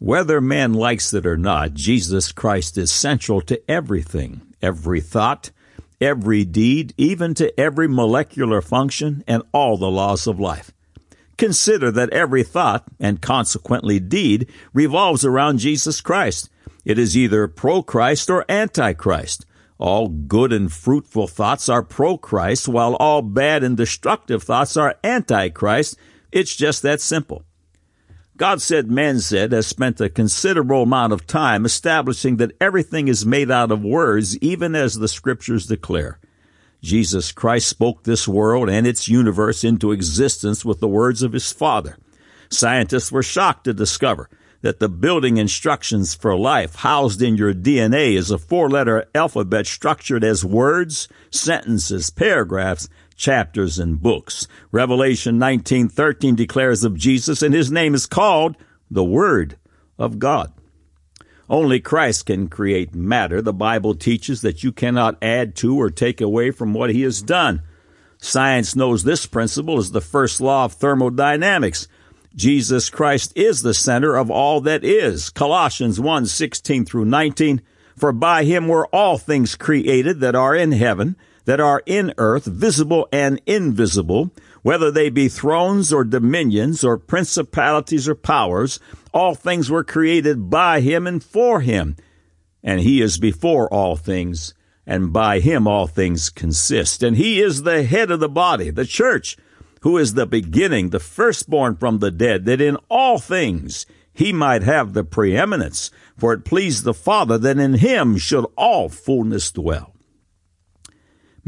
Whether man likes it or not, Jesus Christ is central to everything, every thought, every deed, even to every molecular function and all the laws of life. Consider that every thought, and consequently deed, revolves around Jesus Christ. It is either pro Christ or anti Christ. All good and fruitful thoughts are pro Christ, while all bad and destructive thoughts are anti Christ. It's just that simple. God said man said has spent a considerable amount of time establishing that everything is made out of words, even as the scriptures declare. Jesus Christ spoke this world and its universe into existence with the words of his Father. Scientists were shocked to discover that the building instructions for life housed in your DNA is a four letter alphabet structured as words, sentences, paragraphs, chapters and books. Revelation 19:13 declares of Jesus and his name is called the Word of God. Only Christ can create matter. The Bible teaches that you cannot add to or take away from what he has done. Science knows this principle as the first law of thermodynamics. Jesus Christ is the center of all that is. Colossians 1:16 through 19. For by him were all things created that are in heaven that are in earth, visible and invisible, whether they be thrones or dominions or principalities or powers, all things were created by him and for him. And he is before all things, and by him all things consist. And he is the head of the body, the church, who is the beginning, the firstborn from the dead, that in all things he might have the preeminence. For it pleased the Father that in him should all fullness dwell.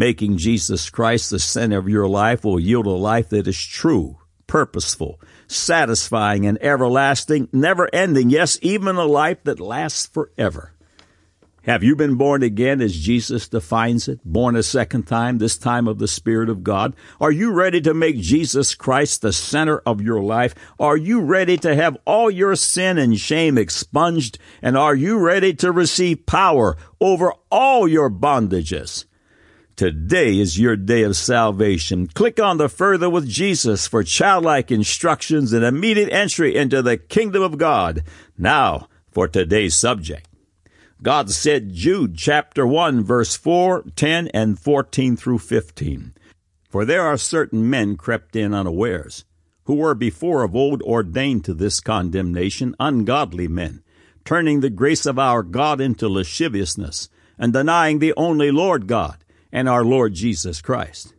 Making Jesus Christ the center of your life will yield a life that is true, purposeful, satisfying, and everlasting, never ending. Yes, even a life that lasts forever. Have you been born again as Jesus defines it? Born a second time, this time of the Spirit of God? Are you ready to make Jesus Christ the center of your life? Are you ready to have all your sin and shame expunged? And are you ready to receive power over all your bondages? Today is your day of salvation. Click on the Further with Jesus for childlike instructions and immediate entry into the kingdom of God. Now, for today's subject. God said Jude chapter 1 verse 4, 10, and 14 through 15. For there are certain men crept in unawares, who were before of old ordained to this condemnation, ungodly men, turning the grace of our God into lasciviousness, and denying the only Lord God and our Lord Jesus Christ.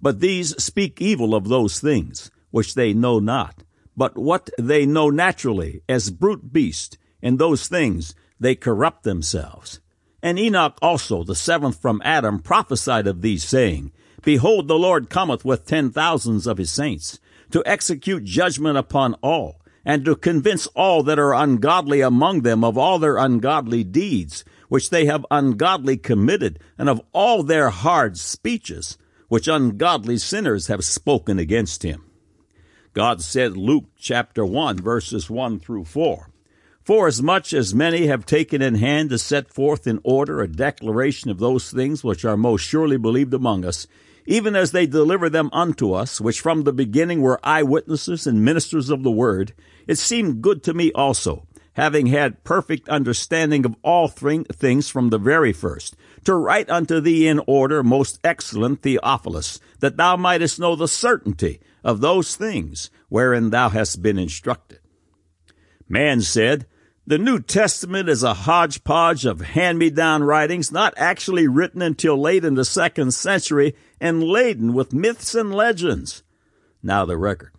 But these speak evil of those things which they know not, but what they know naturally as brute beasts, in those things they corrupt themselves. And Enoch also, the seventh from Adam, prophesied of these, saying, Behold, the Lord cometh with ten thousands of his saints, to execute judgment upon all, and to convince all that are ungodly among them of all their ungodly deeds, which they have ungodly committed, and of all their hard speeches, which ungodly sinners have spoken against him. God said, Luke chapter 1, verses 1 through 4. Forasmuch as many have taken in hand to set forth in order a declaration of those things which are most surely believed among us, even as they deliver them unto us, which from the beginning were eyewitnesses and ministers of the word, it seemed good to me also having had perfect understanding of all things from the very first, to write unto thee in order, most excellent Theophilus, that thou mightest know the certainty of those things wherein thou hast been instructed. Man said, the New Testament is a hodgepodge of hand-me-down writings not actually written until late in the second century and laden with myths and legends. Now the record.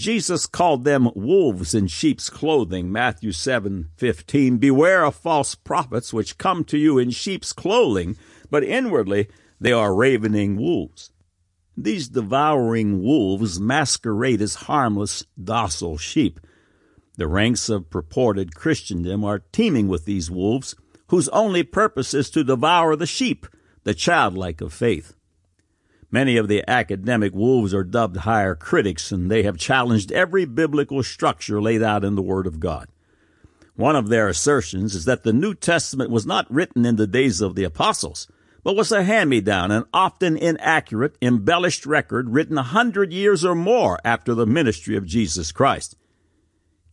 Jesus called them wolves in sheep's clothing, Matthew 7:15. Beware of false prophets which come to you in sheep's clothing, but inwardly they are ravening wolves. These devouring wolves masquerade as harmless, docile sheep. The ranks of purported Christendom are teeming with these wolves, whose only purpose is to devour the sheep, the childlike of faith. Many of the academic wolves are dubbed higher critics, and they have challenged every biblical structure laid out in the Word of God. One of their assertions is that the New Testament was not written in the days of the apostles, but was a hand-me-down and often inaccurate, embellished record written a hundred years or more after the ministry of Jesus Christ.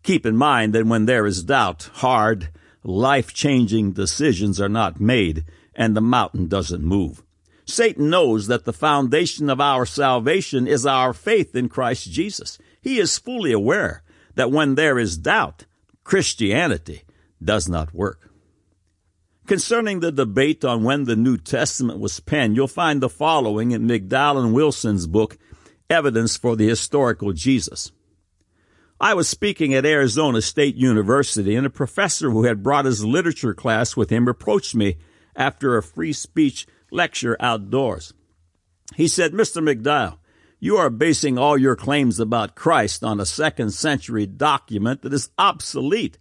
Keep in mind that when there is doubt, hard, life changing decisions are not made and the mountain doesn't move. Satan knows that the foundation of our salvation is our faith in Christ Jesus. He is fully aware that when there is doubt, Christianity does not work. Concerning the debate on when the New Testament was penned, you'll find the following in McDowell and Wilson's book, Evidence for the Historical Jesus. I was speaking at Arizona State University, and a professor who had brought his literature class with him approached me after a free speech lecture outdoors. He said, Mr. McDowell, you are basing all your claims about Christ on a second century document that is obsolete.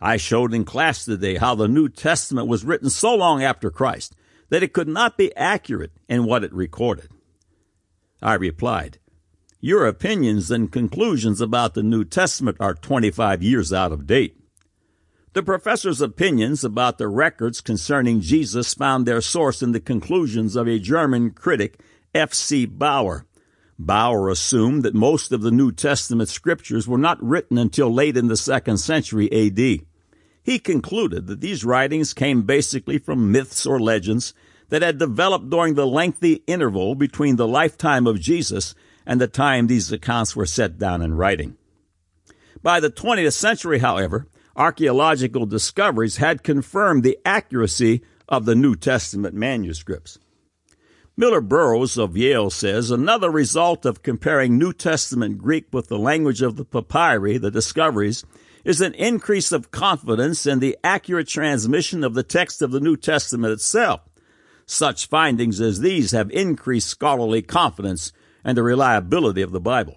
I showed in class today how the New Testament was written so long after Christ that it could not be accurate in what it recorded. I replied, Your opinions and conclusions about the New Testament are 25 years out of date. The professor's opinions about the records concerning Jesus found their source in the conclusions of a German critic, F. C. Baur. Baur assumed that most of the New Testament scriptures were not written until late in the second century AD. He concluded that these writings came basically from myths or legends that had developed during the lengthy interval between the lifetime of Jesus and the time these accounts were set down in writing. By the 20th century, however, archaeological discoveries had confirmed the accuracy of the New Testament manuscripts. Millar Burrows of Yale says another result of comparing New Testament Greek with the language of the papyri, the discoveries, is an increase of confidence in the accurate transmission of the text of the New Testament itself. Such findings as these have increased scholarly confidence and the reliability of the Bible.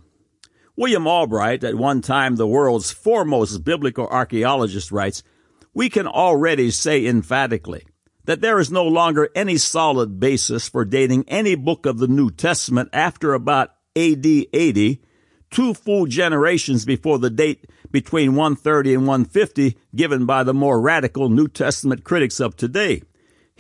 William Albright, at one time the world's foremost biblical archaeologist, writes, We can already say emphatically that there is no longer any solid basis for dating any book of the New Testament after about AD 80, two full generations before the date between 130 and 150 given by the more radical New Testament critics of today.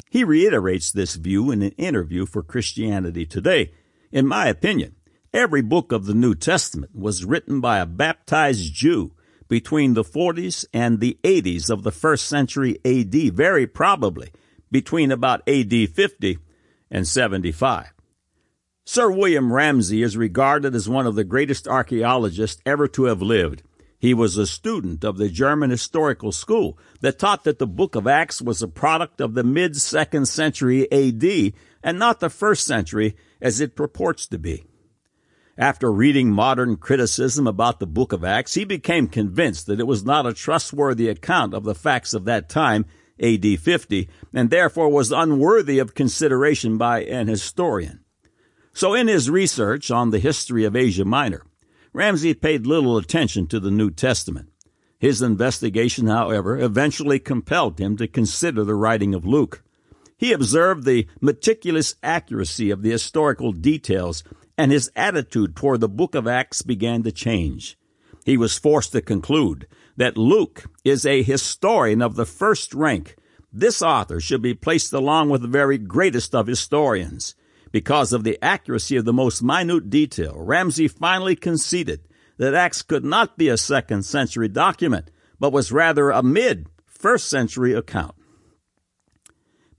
He reiterates this view in an interview for Christianity Today. In my opinion, Every book of the New Testament was written by a baptized Jew between the 40s and the 80s of the first century AD, very probably between about AD 50 and 75. Sir William Ramsay is regarded as one of the greatest archaeologists ever to have lived. He was a student of the German historical school that taught that the book of Acts was a product of the mid second century AD and not the first century as it purports to be. After reading modern criticism about the book of Acts, he became convinced that it was not a trustworthy account of the facts of that time, AD 50, and therefore was unworthy of consideration by an historian. So in his research on the history of Asia Minor, Ramsay paid little attention to the New Testament. His investigation, however, eventually compelled him to consider the writing of Luke. He observed the meticulous accuracy of the historical details and his attitude toward the book of Acts began to change. He was forced to conclude that Luke is a historian of the first rank. This author should be placed along with the very greatest of historians. Because of the accuracy of the most minute detail, Ramsay finally conceded that Acts could not be a second century document, but was rather a mid first century account.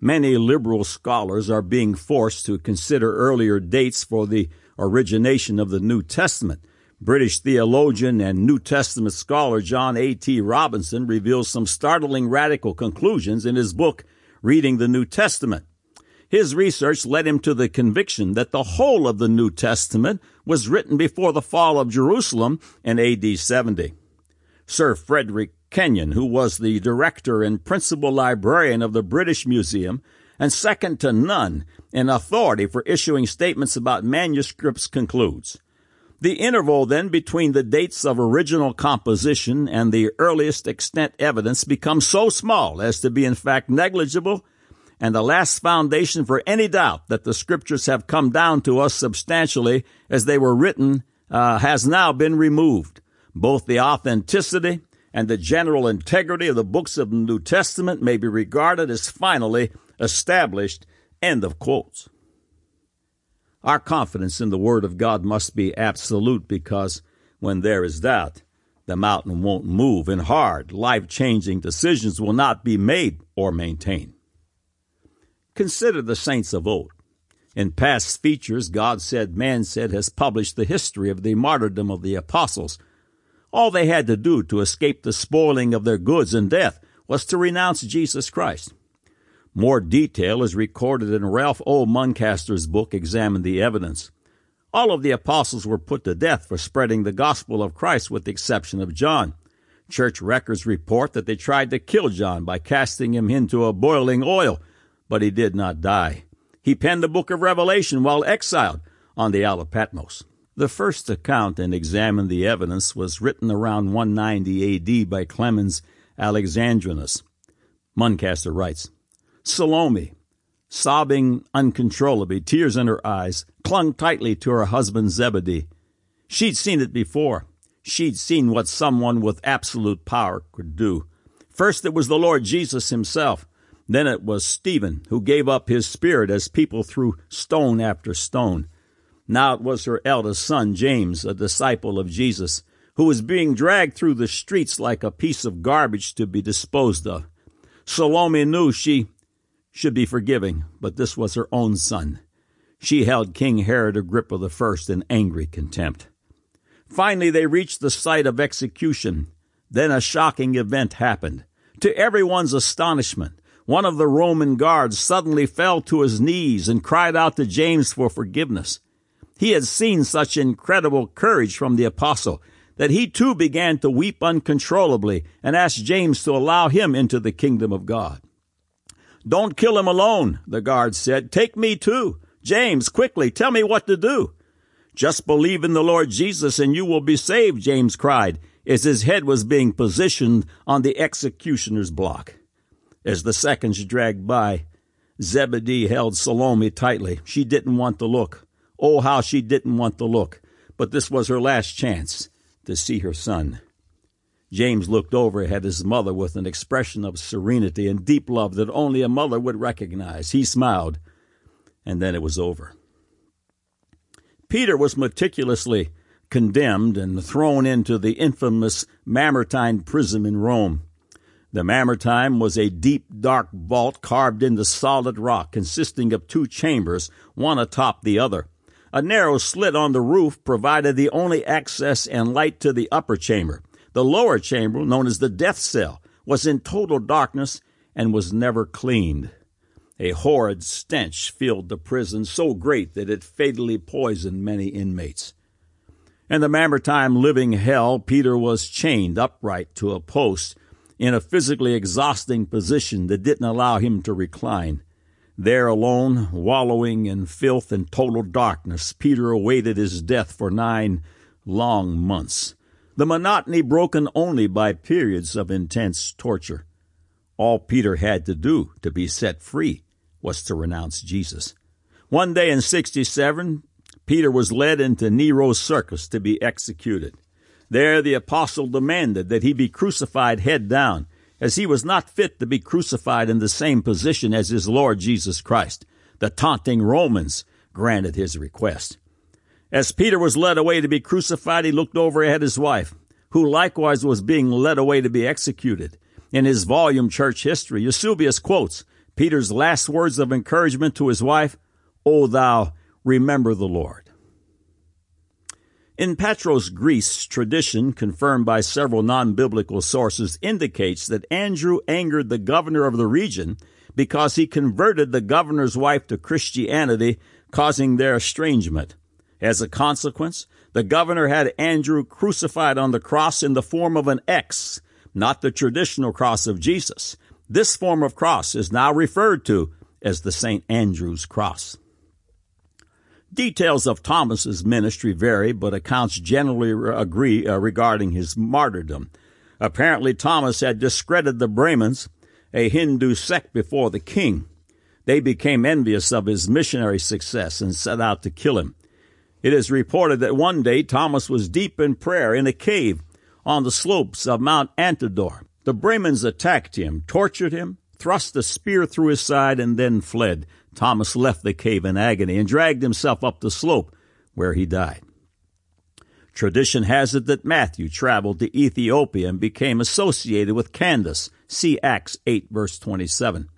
Many liberal scholars are being forced to consider earlier dates for the origination of the New Testament. British theologian and New Testament scholar John A.T. Robinson reveals some startling radical conclusions in his book, Redating the New Testament. His research led him to the conviction that the whole of the New Testament was written before the fall of Jerusalem in AD 70. Sir Frederick Kenyon, who was the director and principal librarian of the British Museum, and second to none in authority for issuing statements about manuscripts concludes. The interval then between the dates of original composition and the earliest extant evidence becomes so small as to be in fact negligible, and the last foundation for any doubt that the scriptures have come down to us substantially as they were written uh, has now been removed. Both the authenticity and the general integrity of the books of the New Testament may be regarded as finally established. End of quotes. Our confidence in the Word of God must be absolute because when there is doubt, the mountain won't move, and hard, life changing decisions will not be made or maintained. Consider the saints of old. In past features, God said, Man said has published the history of the martyrdom of the apostles. All they had to do to escape the spoiling of their goods and death was to renounce Jesus Christ. More detail is recorded in Ralph O. Muncaster's book, Examine the Evidence. All of the apostles were put to death for spreading the gospel of Christ with the exception of John. Church records report that they tried to kill John by casting him into a boiling oil, but he did not die. He penned the book of Revelation while exiled on the Isle of Patmos. The first account and examine the evidence was written around 190 AD by Clemens Alexandrinus. Muncaster writes, Salome, sobbing uncontrollably, tears in her eyes, clung tightly to her husband Zebedee. She'd seen it before. She'd seen what someone with absolute power could do. First it was the Lord Jesus himself. Then it was Stephen who gave up his spirit as people threw stone after stone. Now it was her eldest son, James, a disciple of Jesus, who was being dragged through the streets like a piece of garbage to be disposed of. Salome knew she should be forgiving, but this was her own son. She held King Herod Agrippa I in angry contempt. Finally, they reached the site of execution. Then a shocking event happened. To everyone's astonishment, one of the Roman guards suddenly fell to his knees and cried out to James for forgiveness. He had seen such incredible courage from the apostle that he too began to weep uncontrollably and asked James to allow him into the kingdom of God. Don't kill him alone, the guard said. Take me too. James, quickly, tell me what to do. Just believe in the Lord Jesus and you will be saved, James cried, as his head was being positioned on the executioner's block. As the seconds dragged by, Zebedee held Salome tightly. She didn't want to look. Oh, how she didn't want to look. But this was her last chance to see her son. James looked over at his mother with an expression of serenity and deep love that only a mother would recognize. He smiled, and then it was over. Peter was meticulously condemned and thrown into the infamous Mamertine prison in Rome. The Mamertine was a deep, dark vault carved into solid rock, consisting of two chambers, one atop the other. A narrow slit on the roof provided the only access and light to the upper chamber. The lower chamber, known as the death cell, was in total darkness and was never cleaned. A horrid stench filled the prison, so great that it fatally poisoned many inmates. In the Mamertine living hell, Peter was chained upright to a post in a physically exhausting position that didn't allow him to recline. There alone, wallowing in filth and total darkness, Peter awaited his death for nine long months, the monotony broken only by periods of intense torture. All Peter had to do to be set free was to renounce Jesus. One day in 67, Peter was led into Nero's circus to be executed. There the apostle demanded that he be crucified head down, as he was not fit to be crucified in the same position as his Lord Jesus Christ. The taunting Romans granted his request. As Peter was led away to be crucified, he looked over at his wife, who likewise was being led away to be executed. In his volume Church History, Eusebius quotes Peter's last words of encouragement to his wife, O thou, remember the Lord. In Patras, Greece, tradition, confirmed by several non biblical sources, indicates that Andrew angered the governor of the region because he converted the governor's wife to Christianity, causing their estrangement. As a consequence, the governor had Andrew crucified on the cross in the form of an X, not the traditional cross of Jesus. This form of cross is now referred to as the St. Andrew's cross. Details of Thomas's ministry vary, but accounts generally agree uh, regarding his martyrdom. Apparently, Thomas had discredited the Brahmins, a Hindu sect, before the king. They became envious of his missionary success and set out to kill him. It is reported that one day Thomas was deep in prayer in a cave on the slopes of Mount Antidor. The Brahmins attacked him, tortured him, thrust a spear through his side, and then fled. Thomas left the cave in agony and dragged himself up the slope where he died. Tradition has it that Matthew traveled to Ethiopia and became associated with Candace. See Acts 8 verse 27.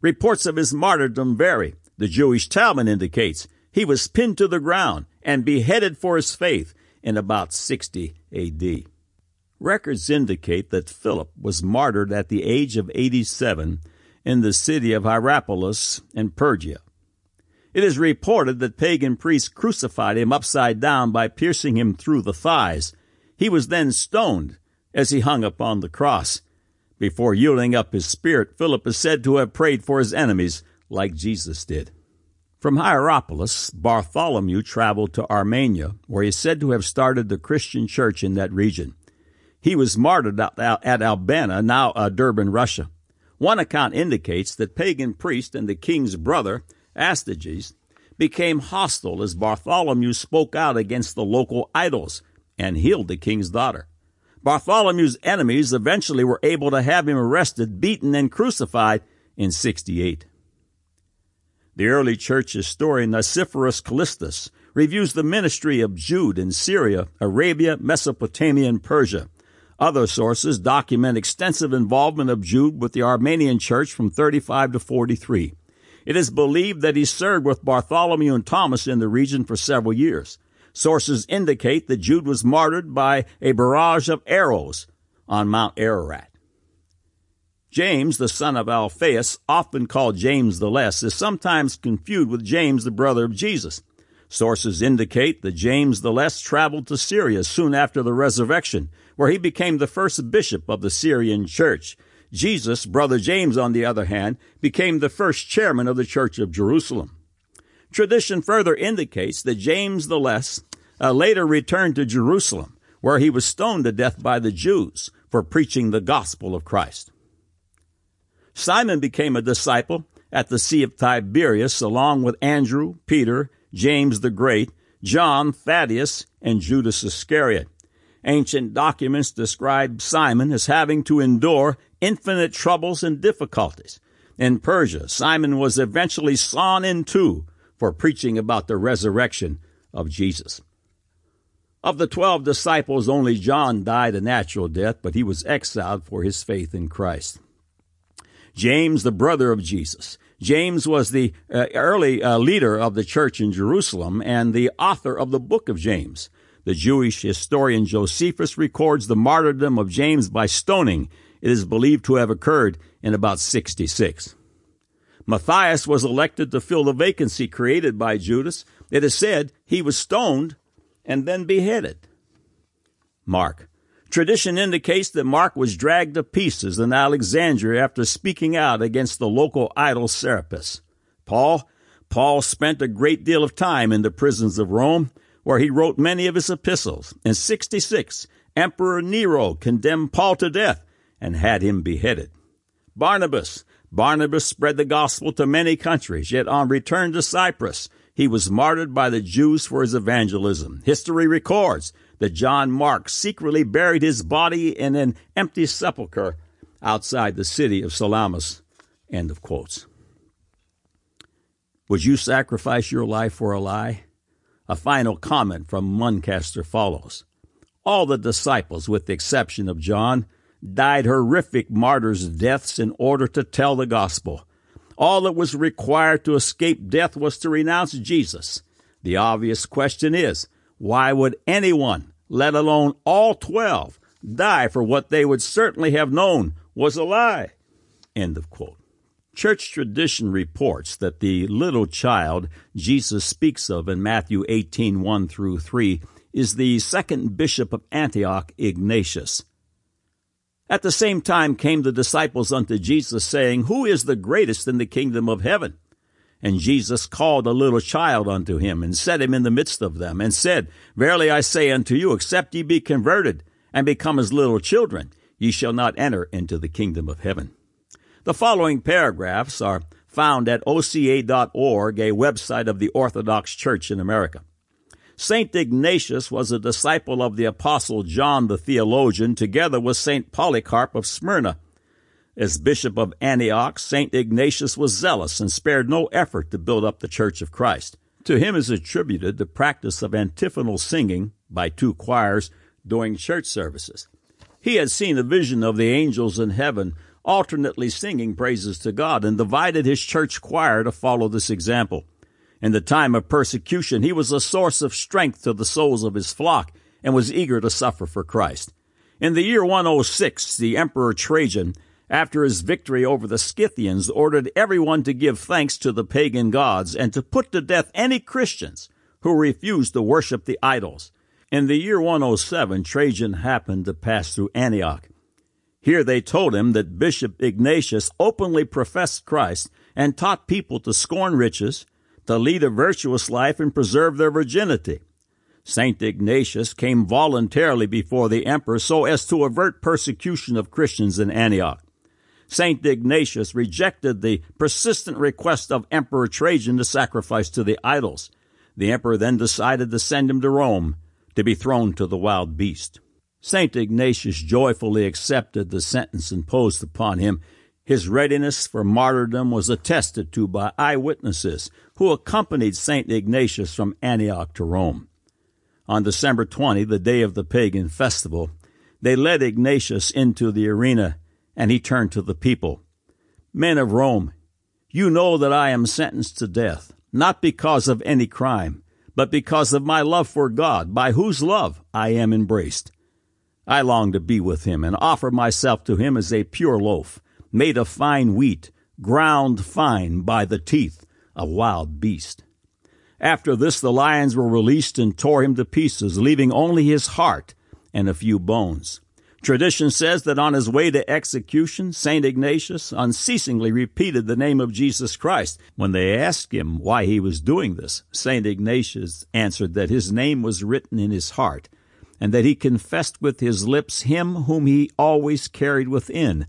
Reports of his martyrdom vary. The Jewish Talmud indicates he was pinned to the ground and beheaded for his faith in about 60 AD. Records indicate that Philip was martyred at the age of 87 in the city of Hierapolis in Persia. It is reported that pagan priests crucified him upside down by piercing him through the thighs. He was then stoned as he hung upon the cross. Before yielding up his spirit, Philip is said to have prayed for his enemies like Jesus did. From Hierapolis, Bartholomew traveled to Armenia, where he is said to have started the Christian church in that region. He was martyred at Albana, now uh, Derbent, Russia. One account indicates that pagan priest and the king's brother Astyages, became hostile as Bartholomew spoke out against the local idols and healed the king's daughter. Bartholomew's enemies eventually were able to have him arrested, beaten, and crucified in 68. The early church historian Nicephorus Callistus reviews the ministry of Jude in Syria, Arabia, Mesopotamia, and Persia. Other sources document extensive involvement of Jude with the Armenian church from 35 to 43. It is believed that he served with Bartholomew and Thomas in the region for several years. Sources indicate that Jude was martyred by a barrage of arrows on Mount Ararat. James, the son of Alphaeus, often called James the Less, is sometimes confused with James, the brother of Jesus. Sources indicate that James the Less traveled to Syria soon after the resurrection, where he became the first bishop of the Syrian church. Jesus, brother James, on the other hand, became the first chairman of the Church of Jerusalem. Tradition further indicates that James the Less uh, later returned to Jerusalem, where he was stoned to death by the Jews for preaching the gospel of Christ. Simon became a disciple at the Sea of Tiberias along with Andrew, Peter, James the Great, John, Thaddeus, and Judas Iscariot. Ancient documents describe Simon as having to endure infinite troubles and difficulties. In Persia, Simon was eventually sawn in two for preaching about the resurrection of Jesus. Of the twelve disciples, only John died a natural death, but he was exiled for his faith in Christ. James, the brother of Jesus. James was the uh, early uh, leader of the church in Jerusalem and the author of the book of James. The Jewish historian Josephus records the martyrdom of James by stoning it is believed to have occurred in about 66. Matthias was elected to fill the vacancy created by Judas. It is said he was stoned and then beheaded. Mark. Tradition indicates that Mark was dragged to pieces in Alexandria after speaking out against the local idol Serapis. Paul. Paul spent a great deal of time in the prisons of Rome, where he wrote many of his epistles. In 66, Emperor Nero condemned Paul to death and had him beheaded. Barnabas. Barnabas spread the gospel to many countries, yet on return to Cyprus, he was martyred by the Jews for his evangelism. History records that John Mark secretly buried his body in an empty sepulchre outside the city of Salamis. End of quotes. Would you sacrifice your life for a lie? A final comment from Muncaster follows. All the disciples, with the exception of John, died horrific martyrs' deaths in order to tell the gospel. All that was required to escape death was to renounce Jesus. The obvious question is, why would anyone, let alone all twelve, die for what they would certainly have known was a lie? End of quote. Church tradition reports that the little child Jesus speaks of in Matthew 18, 1 through 3 is the second bishop of Antioch, Ignatius. At the same time came the disciples unto Jesus, saying, Who is the greatest in the kingdom of heaven? And Jesus called a little child unto him, and set him in the midst of them, and said, Verily I say unto you, except ye be converted, and become as little children, ye shall not enter into the kingdom of heaven. The following paragraphs are found at oca.org, a website of the Orthodox Church in America. St. Ignatius was a disciple of the Apostle John the theologian, together with St. Polycarp of Smyrna. As Bishop of Antioch, St. Ignatius was zealous and spared no effort to build up the Church of Christ. To him is attributed the practice of antiphonal singing, by two choirs during church services. He had seen a vision of the angels in heaven alternately singing praises to God and divided his church choir to follow this example. In the time of persecution, he was a source of strength to the souls of his flock and was eager to suffer for Christ. In the year 106, the Emperor Trajan, after his victory over the Scythians, ordered everyone to give thanks to the pagan gods and to put to death any Christians who refused to worship the idols. In the year 107, Trajan happened to pass through Antioch. Here they told him that Bishop Ignatius openly professed Christ and taught people to scorn riches, to lead a virtuous life, and preserve their virginity. St. Ignatius came voluntarily before the emperor so as to avert persecution of Christians in Antioch. St. Ignatius rejected the persistent request of Emperor Trajan to sacrifice to the idols. The emperor then decided to send him to Rome to be thrown to the wild beast. St. Ignatius joyfully accepted the sentence imposed upon him. His readiness for martyrdom was attested to by eyewitnesses who accompanied St. Ignatius from Antioch to Rome. On December 20, the day of the pagan festival, they led Ignatius into the arena, and he turned to the people. Men of Rome, you know that I am sentenced to death, not because of any crime, but because of my love for God, by whose love I am embraced. I long to be with him and offer myself to him as a pure loaf, made of fine wheat, ground fine by the teeth of wild beast. After this, the lions were released and tore him to pieces, leaving only his heart and a few bones. Tradition says that on his way to execution, St. Ignatius unceasingly repeated the name of Jesus Christ. When they asked him why he was doing this, St. Ignatius answered that his name was written in his heart, and that he confessed with his lips him whom he always carried within.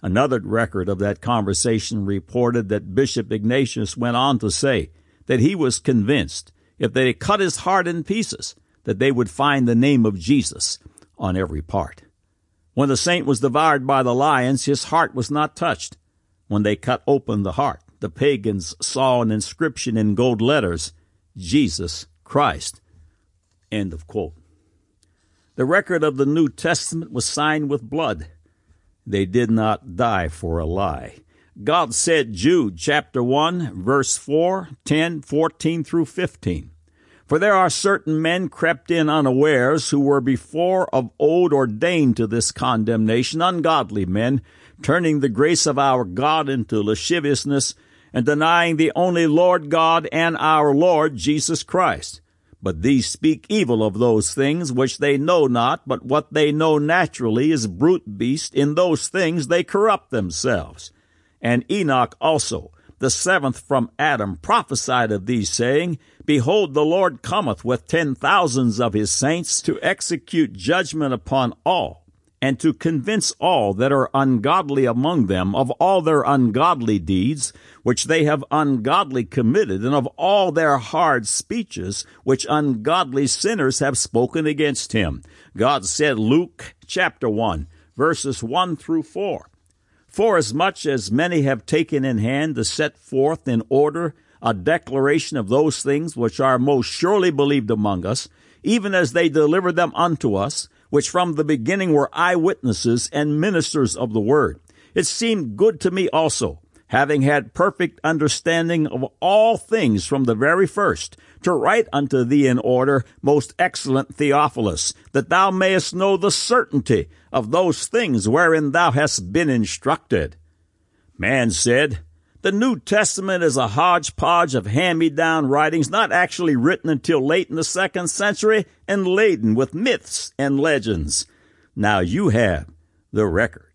Another record of that conversation reported that Bishop Ignatius went on to say that he was convinced if they cut his heart in pieces, that they would find the name of Jesus on every part. When the saint was devoured by the lions, his heart was not touched. When they cut open the heart, the pagans saw an inscription in gold letters, Jesus Christ. End of quote. The record of the New Testament was signed with blood. They did not die for a lie. God said, Jude chapter 1, verse 4, 10, 14 through 15. For there are certain men crept in unawares who were before of old ordained to this condemnation, ungodly men, turning the grace of our God into lasciviousness, and denying the only Lord God and our Lord Jesus Christ. But these speak evil of those things which they know not, but what they know naturally is brute beast. In those things they corrupt themselves. And Enoch also, the seventh from Adam, prophesied of these, saying, Behold, the Lord cometh with ten thousands of his saints to execute judgment upon all, and to convince all that are ungodly among them of all their ungodly deeds, which they have ungodly committed, and of all their hard speeches, which ungodly sinners have spoken against him. God said, Luke chapter 1, verses 1 through 4. Forasmuch as many have taken in hand to set forth in order a declaration of those things which are most surely believed among us, even as they delivered them unto us, which from the beginning were eyewitnesses and ministers of the word. It seemed good to me also, having had perfect understanding of all things from the very first, to write unto thee in order, most excellent Theophilus, that thou mayest know the certainty of those things wherein thou hast been instructed. Man said, the New Testament is a hodgepodge of hand me down writings not actually written until late in the second century and laden with myths and legends. Now you have the record.